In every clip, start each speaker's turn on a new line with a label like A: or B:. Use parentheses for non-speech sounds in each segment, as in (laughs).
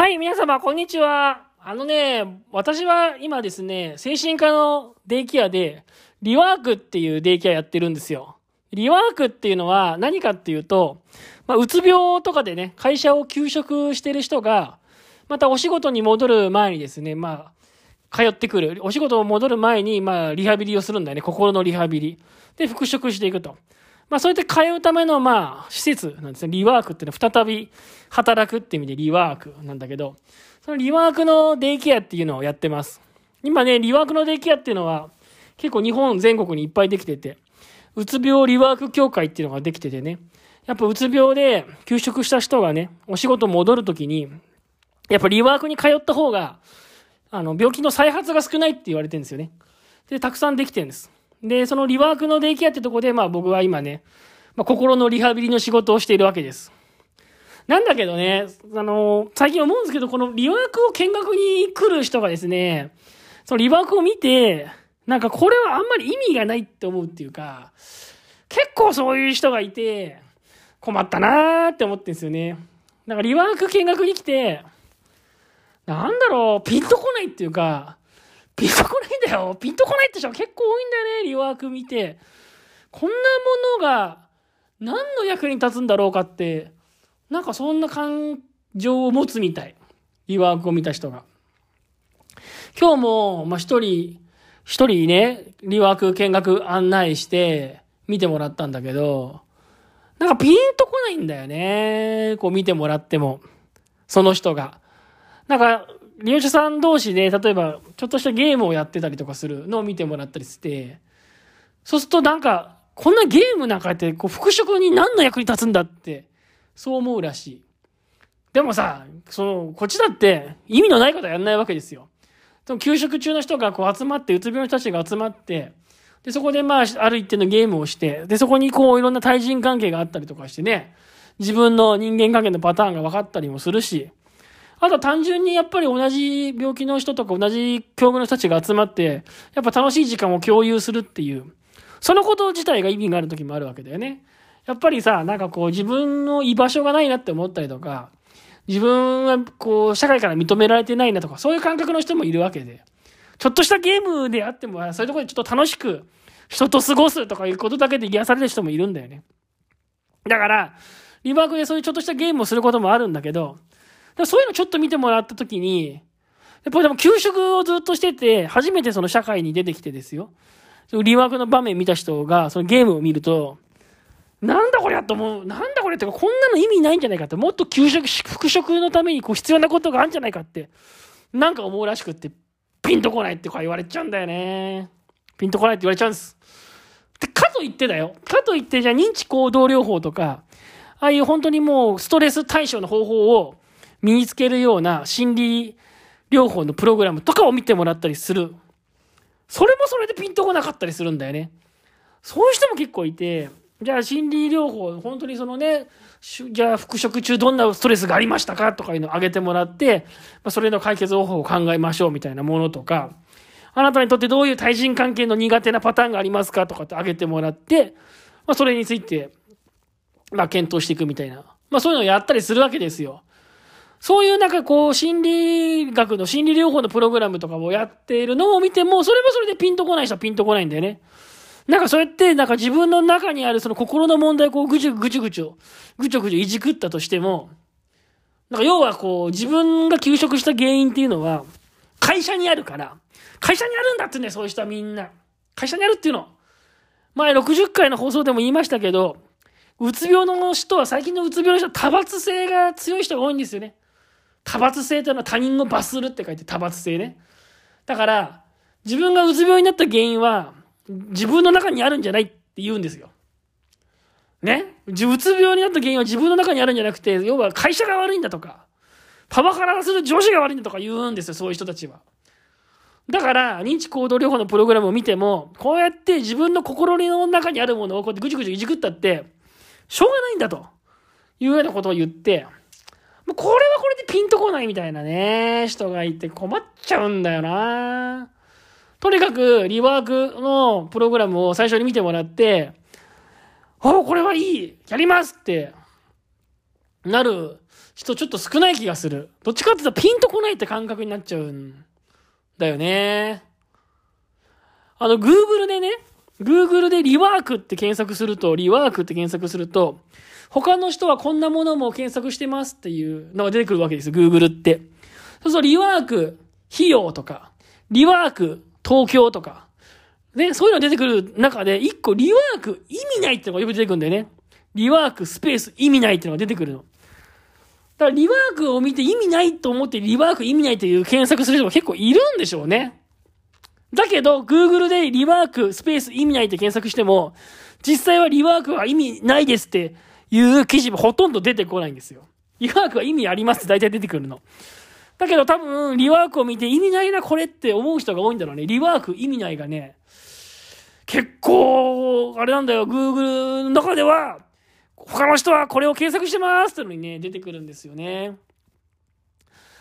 A: はい、皆様、こんにちは。あのね、私は今ですね、精神科のデイケアで、リワークっていうデイケアやってるんですよ。リワークっていうのは何かっていうと、まあ、うつ病とかでね、会社を休職してる人が、またお仕事に戻る前にですね、まあ、通ってくる。お仕事を戻る前に、まあ、リハビリをするんだよね。心のリハビリ。で、復職していくと。まあ、そうやって通うための、まあ、施設なんですね。リワークっていうのは再び働くって意味でリワークなんだけど、そのリワークのデイケアっていうのをやってます。今ね、リワークのデイケアっていうのは、結構日本全国にいっぱいできてて、うつ病リワーク協会っていうのができててね、やっぱうつ病で休職した人がね、お仕事戻るときに、やっぱリワークに通った方が、あの、病気の再発が少ないって言われてるんですよね。で、たくさんできてるんです。で、そのリワークのデイケアってとこで、まあ僕は今ね、まあ、心のリハビリの仕事をしているわけです。なんだけどね、あの、最近思うんですけど、このリワークを見学に来る人がですね、そのリワークを見て、なんかこれはあんまり意味がないって思うっていうか、結構そういう人がいて、困ったなーって思ってんですよね。なんかリワーク見学に来て、なんだろう、ピンとこないっていうか、ピンとこないんだよ。ピンとこないって人は結構多いんだよね、リワーク見て。こんなものが何の役に立つんだろうかって、なんかそんな感情を持つみたい。リワークを見た人が。今日も、まあ、一人、一人ね、リワーク見学案内して見てもらったんだけど、なんかピンとこないんだよね。こう見てもらっても。その人が。なんか、利用者さん同士で、例えば、ちょっとしたゲームをやってたりとかするのを見てもらったりして、そうするとなんか、こんなゲームなんかやって、こう、復職に何の役に立つんだって、そう思うらしい。でもさ、その、こっちだって意味のないことはやんないわけですよ。その休職中の人がこう集まって、うつ病の人たちが集まって、で、そこでまあ、ある一定のゲームをして、で、そこにこう、いろんな対人関係があったりとかしてね、自分の人間関係のパターンが分かったりもするし、あとは単純にやっぱり同じ病気の人とか同じ境遇の人たちが集まって、やっぱ楽しい時間を共有するっていう、そのこと自体が意味がある時もあるわけだよね。やっぱりさ、なんかこう自分の居場所がないなって思ったりとか、自分はこう社会から認められてないなとか、そういう感覚の人もいるわけで。ちょっとしたゲームであっても、そういうところでちょっと楽しく人と過ごすとかいうことだけで癒される人もいるんだよね。だから、リバークでそういうちょっとしたゲームをすることもあるんだけど、そういうのちょっと見てもらったときに、やっぱりでも給食をずっとしてて、初めてその社会に出てきてですよ。リワークの場面見た人が、そのゲームを見ると、なんだこれやと思う。なんだこれってか、こんなの意味ないんじゃないかって、もっと給食、復職のためにこう必要なことがあるんじゃないかって、なんか思うらしくって、ピンとこないって言われちゃうんだよね。ピンとこないって言われちゃうんです。で、かと言ってだよ。かと言って、じゃあ認知行動療法とか、ああいう本当にもうストレス対処の方法を身につけるような心理療法のプログラムとかを見てもらったりするそれもそれでピンとこなかったりするんだよね。そういう人も結構いて、じゃあ心理療法、本当にそのね、じゃあ復職中どんなストレスがありましたかとかいうのを挙げてもらって、まあ、それの解決方法を考えましょうみたいなものとか、あなたにとってどういう対人関係の苦手なパターンがありますかとかって挙げてもらって、まあ、それについて、まあ、検討していくみたいな。まあ、そういうのをやったりするわけですよ。そういうなんかこう、心理学の心理療法のプログラムとかをやっているのを見ても、それもそれでピンとこない人はピンとこないんだよね。なんかそうやって、なんか自分の中にあるその心の問題をこうぐちゅぐちゅぐちゅ、ぐちょぐちょいじくったとしても、なんか要はこう、自分が休職した原因っていうのは、会社にあるから、会社にあるんだってね、そういう人はみんな。会社にあるっていうの。前60回の放送でも言いましたけど、うつ病の人は、最近のうつ病の人は多発性が強い人が多いんですよね。多発性というのは他人を罰するって書いて多発性ね。だから、自分がうつ病になった原因は、自分の中にあるんじゃないって言うんですよ。ね？うつ病になった原因は自分の中にあるんじゃなくて、要は会社が悪いんだとか、パワハラする上司が悪いんだとか言うんですよ、そういう人たちは。だから、認知行動療法のプログラムを見ても、こうやって自分の心の中にあるものをこうやってぐちぐちいじくったって、しょうがないんだというようなことを言って、もうこれはこれでピンとこないみたいなね、人がいて困っちゃうんだよな。とにかく、リワークのプログラムを最初に見てもらって、おこれはいいやりますって、なる人ちょっと少ない気がする。どっちかって言ったらピンとこないって感覚になっちゃうんだよね。あの、Google でね、Google でリワークって検索すると、リワークって検索すると、他の人はこんなものも検索してますっていうのが出てくるわけですよ、Google って。そうそう、リワーク費用とか、リワーク東京とか、ね、そういうの出てくる中で、一個リワーク意味ないってのがよく出てくるんだよね。リワークスペース意味ないってのが出てくるの。だからリワークを見て意味ないと思ってリワーク意味ないという検索する人も結構いるんでしょうね。だけど、Google でリワークスペース意味ないって検索しても、実際はリワークは意味ないですっていう記事もほとんど出てこないんですよ。リワークは意味ありますって大体出てくるの。だけど多分、リワークを見て意味ないなこれって思う人が多いんだろうね。リワーク意味ないがね、結構、あれなんだよ、Google の中では、他の人はこれを検索してますってのにね、出てくるんですよね。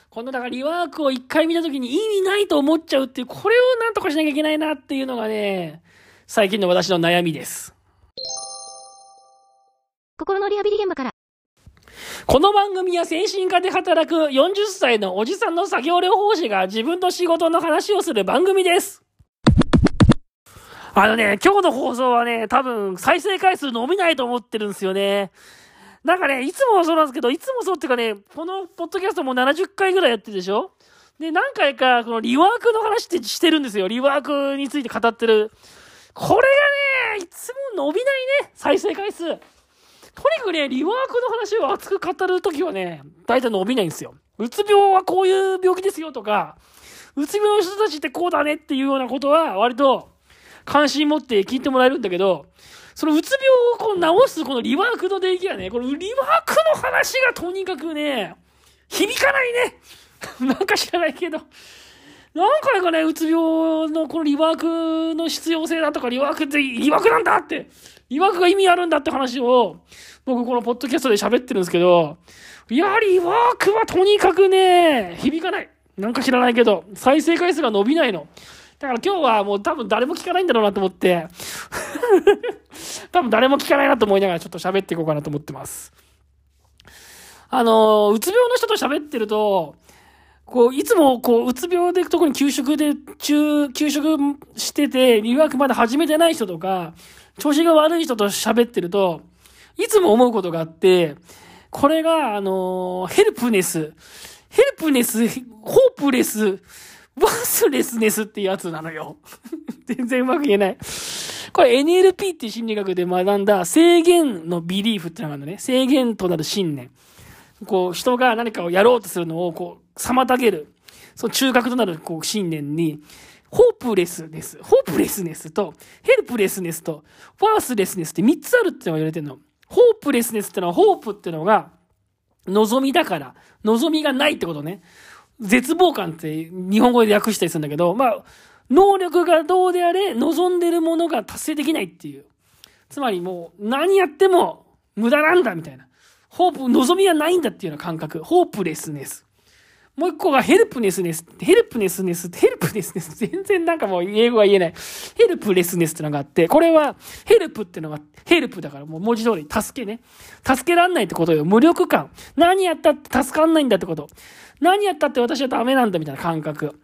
A: このだからリワークを一回見た時に意味ないと思っちゃうっていう、これをなんとかしなきゃいけないなっていうのがね、最近の私の悩みです。
B: 心のリハビリ現場から。
A: この番組は精神科で働く40歳のおじさんの作業療法士が自分の仕事の話をする番組です。あのね、今日の放送はね、多分再生回数伸びないと思ってるんですよね。なんかね、いつもそうなんですけど、いつもそうっていうかね、このポッドキャストも70回ぐらいやってるでしょ？で、何回かこのリワークの話ってしてるんですよ。リワークについて語ってる。これがね、いつも伸びないね、再生回数。とにかくね、リワークの話を熱く語るときはね、大体伸びないんですよ。うつ病はこういう病気ですよとか、うつ病の人たちってこうだねっていうようなことは割と関心持って聞いてもらえるんだけど、そのうつ病をこう治すこのリワークの電気はね、このリワークの話がとにかくね、響かないね。(laughs) なんか知らないけど。何回かね、うつ病のこのリワークの必要性だとか、リワークってリワークなんだって、リワークが意味あるんだって話を、僕このポッドキャストで喋ってるんですけど、いや、リワークはとにかくね、響かない。なんか知らないけど、再生回数が伸びないの。だから今日はもう多分誰も聞かないんだろうなと思って、多分誰も聞かないなと思いながらちょっと喋っていこうかなと思ってます。あの、うつ病の人と喋ってると、こう、いつも、こう、うつ病で特に給食で、中、給食してて、留学まだ始めてない人とか、調子が悪い人と喋ってると、いつも思うことがあって、これが、あの、ヘルプネス、ヘルプネス、ホープレス、ワスレスネスってやつなのよ。(laughs) 全然うまく言えない。これ NLP っていう心理学で学んだ制限のビリーフってのがあるのね。制限となる信念。こう、人が何かをやろうとするのを、こう、妨げる。その中核となる、こう、信念に、ホープレスネス、ホープレスネスと、ヘルプレスネスと、ワースレスネスって3つあるってのが言われてるの。ホープレスネスってのは、ホープってのが、望みだから、望みがないってことね。絶望感って日本語で訳したりするんだけど、まあ、能力がどうであれ、望んでるものが達成できないっていう。つまりもう、何やっても無駄なんだみたいな。ホープ、望みはないんだっていうような感覚。ホープレスネス。もう一個がヘルプネスネス。ヘルプネスネス。ヘルプネスネス。全然なんかもう英語が言えない。ヘルプレスネスってのがあって、これはヘルプってのが、ヘルプだからもう文字通り助けね。助けらんないってことよ。無力感。何やったって助かんないんだってこと。何やったって私はダメなんだみたいな感覚。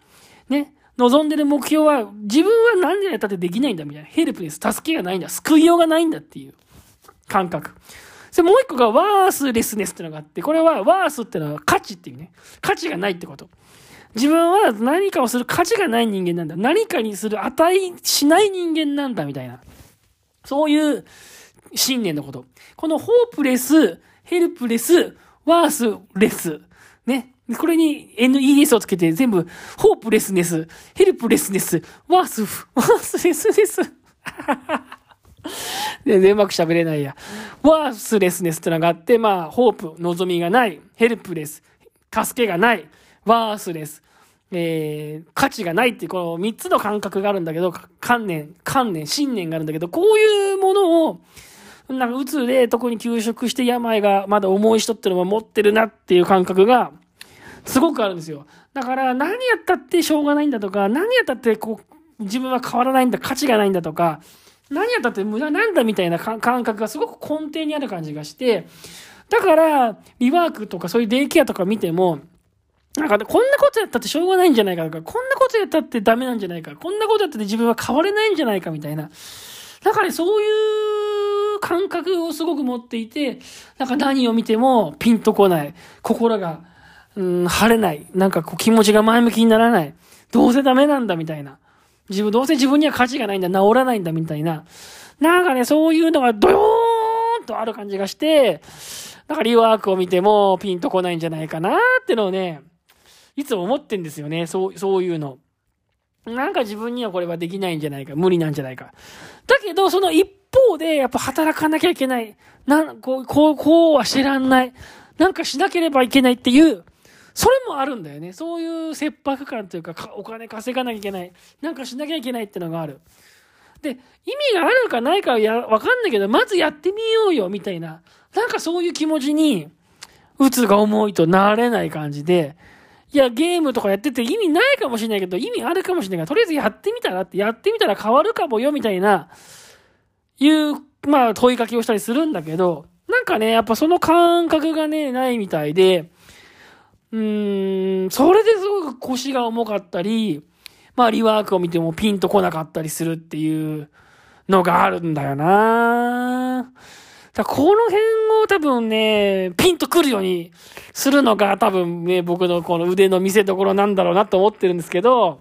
A: ね。望んでる目標は、自分は何でやったってできないんだみたいな。ヘルプです。助けがないんだ。救いようがないんだっていう感覚。それもう一個がワースレスネスってのがあって、これはワースってのは価値っていうね。価値がないってこと。自分は何かをする価値がない人間なんだ。何かにする値しない人間なんだみたいな。そういう信念のこと。このホープレス、ヘルプレス、ワースレス。ね。これに NES をつけて全部、ホープレスネス、ヘルプレスネス、ワース、ワースレスネス。全 (laughs) 然うまく喋れないや。ワースレスネスってのがあって、まあ、ホープ、望みがない、ヘルプレス、助けがない、ワースレス、えー、価値がないっていう、この3つの感覚があるんだけど、観念、観念、信念があるんだけど、こういうものを、なんか、うつで特に休職して病がまだ重い人ってのも持ってるなっていう感覚が、すごくあるんですよ。だから、何やったってしょうがないんだとか、何やったってこう、自分は変わらないんだ、価値がないんだとか、何やったって無駄なんだみたいな感覚がすごく根底にある感じがして、だから、リワークとかそういうデイケアとか見ても、なんか、こんなことやったってしょうがないんじゃないかとか、こんなことやったってダメなんじゃないか、こんなことやったって自分は変われないんじゃないかみたいな。なんかね、そういう感覚をすごく持っていて、なんか何を見てもピンとこない。心が、うん、晴れない。なんかこう気持ちが前向きにならない。どうせダメなんだみたいな。自分、どうせ自分には価値がないんだ、治らないんだみたいな。なんかね、そういうのがドヨーンとある感じがして、なんかリワークを見てもピンとこないんじゃないかなってのをね、いつも思ってんですよね。そう、そういうの。なんか自分にはこれはできないんじゃないか、無理なんじゃないか。だけど、その一方で、やっぱ働かなきゃいけない。なん、こう、こう、こうは知らんない。なんかしなければいけないっていう、それもあるんだよね。そういう切迫感というか、お金稼がなきゃいけない。なんかしなきゃいけないってのがある。で、意味があるかないかは、わかんないけど、まずやってみようよ、みたいな。なんかそういう気持ちに、うつが重いとなれない感じで、いや、ゲームとかやってて意味ないかもしれないけど、意味あるかもしれないから、とりあえずやってみたらって、やってみたら変わるかもよ、みたいな、いう、まあ、問いかけをしたりするんだけど、なんかね、やっぱその感覚がね、ないみたいで、うーん、それですごく腰が重かったり、まあ、リワークを見てもピンとこなかったりするっていうのがあるんだよなだこの辺を多分ね、ピンとくるようにするのが多分ね、僕のこの腕の見せ所なんだろうなと思ってるんですけど、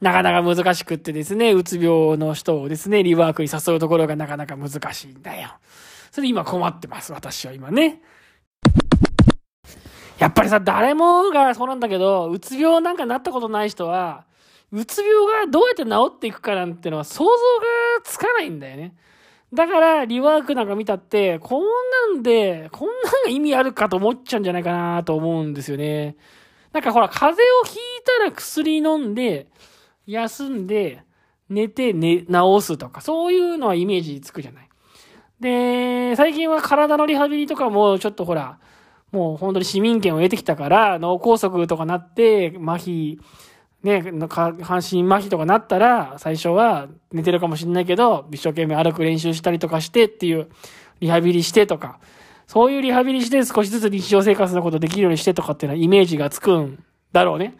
A: なかなか難しくってですね、うつ病の人をですね、リワークに誘うところがなかなか難しいんだよ。それで今困ってます、私は今ね。やっぱりさ、誰もがそうなんだけど、うつ病なんかなったことない人は、うつ病がどうやって治っていくかなんてのは想像がつかないんだよね。だから、リワークなんか見たって、こんなんで、こんなんが意味あるかと思っちゃうんじゃないかなと思うんですよね。なんかほら、風邪をひいたら薬飲んで、休んで、寝て、寝、治すとか、そういうのはイメージつくじゃない。で、最近は体のリハビリとかもちょっとほら、もう本当に市民権を得てきたから、脳梗塞とかなって、麻痺、ね、か半身麻痺とかなったら、最初は寝てるかもしれないけど、一生懸命歩く練習したりとかしてっていう、リハビリしてとか、そういうリハビリして少しずつ日常生活のことできるようにしてとかっていうのはイメージがつくんだろうね。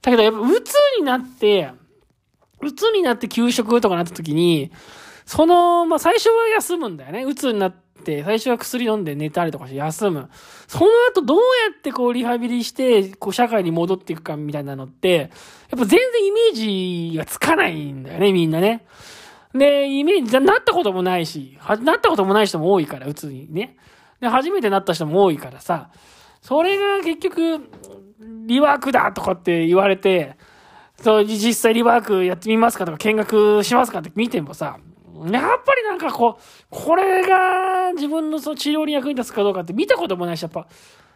A: だけどやっぱ、うつになって、うつになって休職とかなった時に、その、まあ、最初は休むんだよね。うつになって、最初は薬飲んで寝たりとかして休む。その後どうやってこうリハビリして、こう社会に戻っていくかみたいなのって、やっぱ全然イメージがつかないんだよね、みんなね。で、イメージ、なったこともないし、なったこともない人も多いから、うつにね。で、初めてなった人も多いからさ、それが結局、リワークだとかって言われて、そう、実際リワークやってみますかとか見学しますかって見てもさ、やっぱりなんかこう、これが自分のその治療に役に立つかどうかって見たこともないし、やっぱ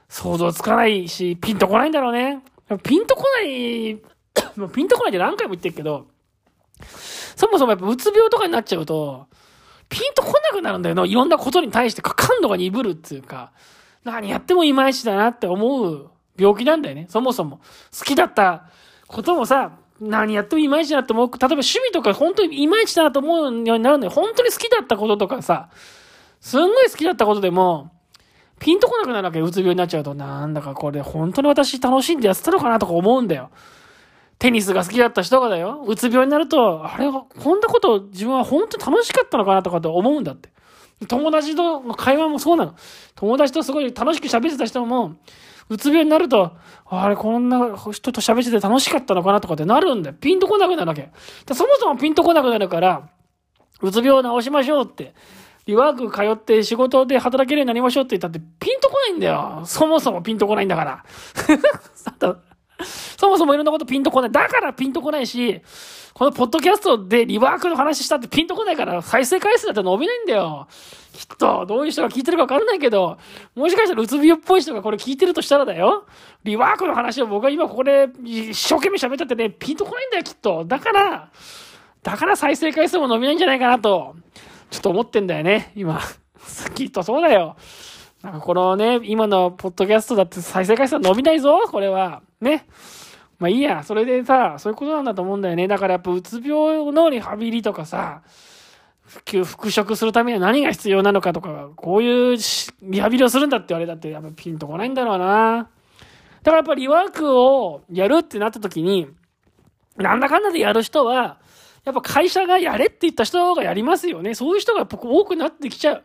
A: 想像つかないし、ピンとこないんだろうね。ピンとこない、(coughs) もうピンとこないって何回も言ってるけど、そもそもやっぱうつ病とかになっちゃうと、ピンとこなくなるんだよな。いろんなことに対して感度が鈍るっていうか、何やってもいまいちだなって思う病気なんだよね。そもそも。好きだったこともさ、何やってもいまいちだなって思う。例えば趣味とか本当にいまいちだなと思うようになるんだよ。本当に好きだったこととかさ、すんごい好きだったことでも、ピンとこなくなるわけ。うつ病になっちゃうと、なんだかこれ本当に私楽しんでやってたのかなとか思うんだよ。テニスが好きだった人がだよ。うつ病になると、あれは、こんなこと自分は本当に楽しかったのかなとかって思うんだって。友達との会話もそうなの。友達とすごい楽しく喋ってた人も、うつ病になると、あれ、こんな人と喋ってて楽しかったのかなとかってなるんだよ。ピンとこなくなるわけ。そもそもピンとこなくなるから、うつ病を治しましょうって。リワーク通って仕事で働けるようになりましょうって言ったってピンとこないんだよ。そもそもピンとこないんだから。(laughs) (laughs) そもそもいろんなことピンとこない。だからピンとこないし、このポッドキャストでリワークの話したってピンとこないから再生回数だって伸びないんだよ。きっと、どういう人が聞いてるかわかんないけど、もしかしたらうつ病っぽい人がこれ聞いてるとしたらだよ。リワークの話を僕は今ここで一生懸命喋ったってね、ピンとこないんだよ、きっと。だから、だから再生回数も伸びないんじゃないかなと、ちょっと思ってんだよね、今。(laughs) きっとそうだよ。なんかこのね、今のポッドキャストだって再生回数は伸びないぞ、これは。ね。まあいいや、それでさ、そういうことなんだと思うんだよね。だからやっぱうつ病のリハビリとかさ、復復職するためには何が必要なのかとか、こういうリハビリをするんだって言われたって、やっぱピンとこないんだろうな。だからやっぱりリワークをやるってなった時に、なんだかんだでやる人は、やっぱ会社がやれって言った人がやりますよね。そういう人が僕多くなってきちゃう。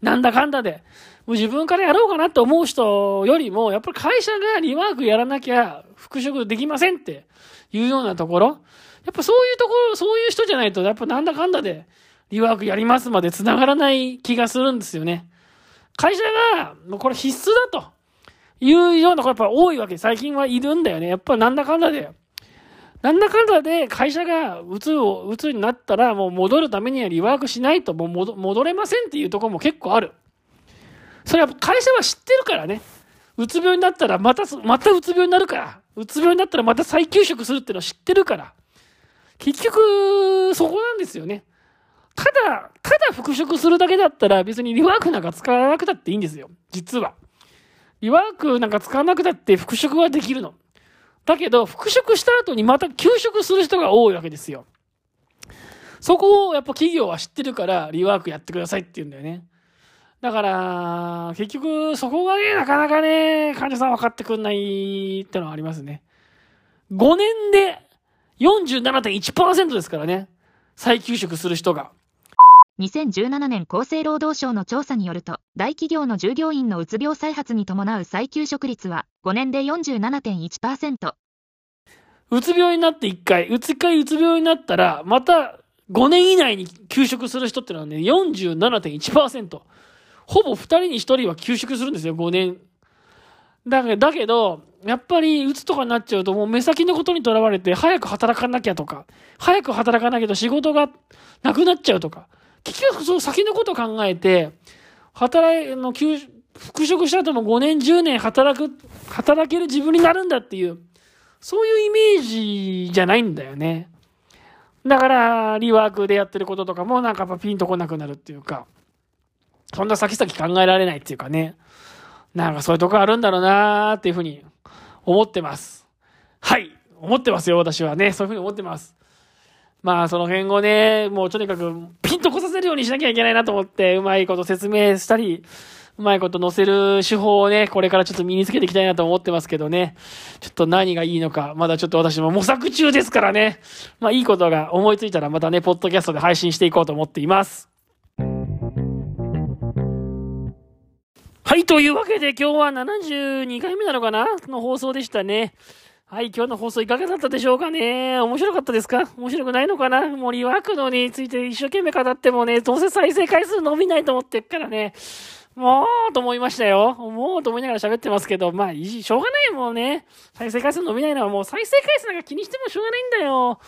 A: なんだかんだで。もう自分からやろうかなって思う人よりも、やっぱり会社がリワークやらなきゃ復職できませんっていうようなところ。やっぱそういうところ、そういう人じゃないと、やっぱなんだかんだでリワークやりますまで繋がらない気がするんですよね。会社が、もうこれ必須だというような子やっぱ多いわけ。最近はいるんだよね。やっぱなんだかんだで。なんだかんだで会社がうつを、うつになったらもう戻るためにはリワークしないともう戻戻れませんっていうところも結構ある。それは会社は知ってるからね。うつ病になったらまた、またうつ病になるから。うつ病になったらまた再休職するっていうのは知ってるから。結局、そこなんですよね。ただ、ただ復職するだけだったら別にリワークなんか使わなくたっていいんですよ。実は。リワークなんか使わなくたって復職はできるの。だけど、復職した後にまた休職する人が多いわけですよ。そこをやっぱ企業は知ってるから、リワークやってくださいって言うんだよね。だから、結局、そこがね、なかなかね、患者さん分かってくんないってのはありますね。5年で47.1%ですからね。再休職する人が。
B: 2017年厚生労働省の調査によると、大企業の従業員のうつ病再発に伴う再休職率は5年で47.1%。
A: うつ病になって1回、うつ1回うつ病になったら、また5年以内に休職する人ってのはね、47.1%。ほぼ2人に1人は休職するんですよ、5年。だけだけど、やっぱり、うつとかになっちゃうと、もう目先のことにとらわれて、早く働かなきゃとか、早く働かなきゃと仕事がなくなっちゃうとか、結局その先のことを考えて、働い、の、復職した後も5年、10年働く、働ける自分になるんだっていう、そういうイメージじゃないんだよね。だから、リワークでやってることとかもなんかやっぱピンとこなくなるっていうか、そんな先々考えられないっていうかね。なんかそういうとこあるんだろうなーっていうふうに思ってます。はい。思ってますよ、私はね。そういうふうに思ってます。まあ、その辺をね、もうとにかくピンとこさせるようにしなきゃいけないなと思って、うまいこと説明したり、うまいこと載せる手法をね、これからちょっと身につけていきたいなと思ってますけどね。ちょっと何がいいのか、まだちょっと私も模索中ですからね。まあ、いいことが思いついたらまたね、ポッドキャストで配信していこうと思っています。はい、というわけで今日は72回目なのかな？の放送でしたね。はい、今日の放送いかがだったでしょうかね？面白かったですか？面白くないのかな？もうリワークのについて一生懸命語ってもね、どうせ再生回数伸びないと思ってっからね、もうと思いましたよ。もうと思いながら喋ってますけど、まあ、しょうがないもんね。再生回数伸びないのはもう再生回数なんか気にしてもしょうがないんだよ。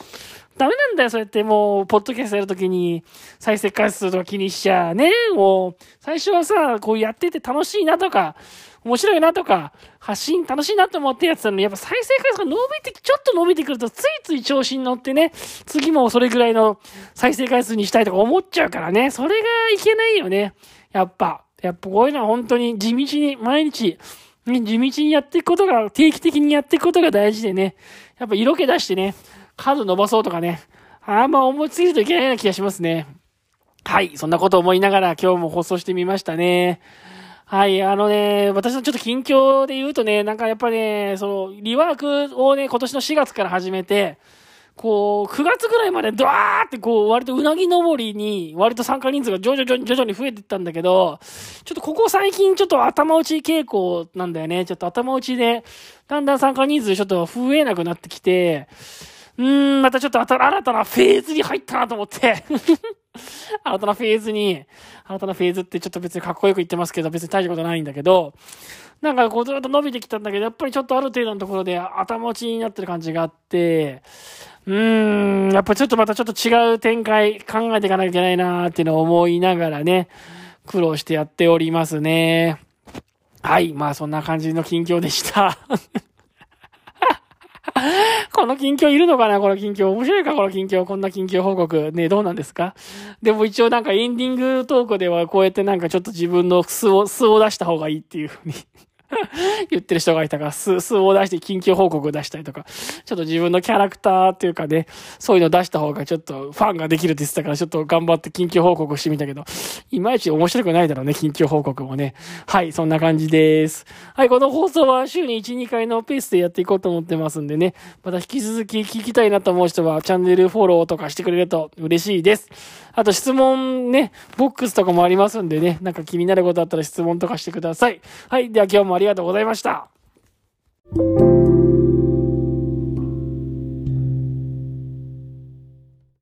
A: ダメなんだよ、そうやってもう、ポッドキャストやるときに、再生回数とか気にしちゃね。もう、最初はさ、こうやってて楽しいなとか、面白いなとか、発信楽しいなと思ってやってたのに、やっぱ再生回数が伸びて、ちょっと伸びてくると、ついつい調子に乗ってね、次もそれぐらいの再生回数にしたいとか思っちゃうからね、それがいけないよね。やっぱ。やっぱこういうのは本当に地道に、毎日、地道にやっていくことが、定期的にやっていくことが大事でね、やっぱ色気出してね、数伸ばそうとかね、あんま思いつぎるといけないような気がしますね。はい、そんなこと思いながら今日も放送してみましたね。はい、あのね、私のちょっと近況で言うとね、なんかやっぱね、その、リワークをね、今年の4月から始めて、こう、9月ぐらいまでドワーってこう、割とうなぎ登りに、割と参加人数が徐々に徐々に増えていったんだけど、ちょっとここ最近ちょっと頭打ち傾向なんだよね。ちょっと頭打ちで、だんだん参加人数ちょっと増えなくなってきて、うーん、またちょっと新たなフェーズに入ったなと思って (laughs) 新たなフェーズに、新たなフェーズってちょっと別にかっこよく言ってますけど、別に大したことないんだけど、なんかこうずっと伸びてきたんだけど、やっぱりちょっとある程度のところで頭打ちになってる感じがあって、うーん、やっぱちょっとまたちょっと違う展開考えていかなきゃいけないなーっていうのを思いながらね、苦労してやっておりますね。はい、まあそんな感じの近況でしたこの近況いるのかな？この近況。面白いか？この近況。こんな近況報告。ねどうなんですか？でも一応なんかエンディングトークではこうやってなんかちょっと自分の素を、素を出した方がいいっていうふうに (laughs) 言ってる人がいたから、数、数を出して緊急報告を出したりとか、ちょっと自分のキャラクターっていうかね、そういうの出した方がちょっとファンができるって言ってたから、ちょっと頑張って緊急報告してみたけど、いまいち面白くないだろうね、緊急報告もね。はい、そんな感じです。はい、この放送は週に1、2回のペースでやっていこうと思ってますんでね、また引き続き聞きたいなと思う人はチャンネルフォローとかしてくれると嬉しいです。あと質問ね、ボックスとかもありますんでね、なんか気になることあったら質問とかしてください。はい。では今日もありがとうございました。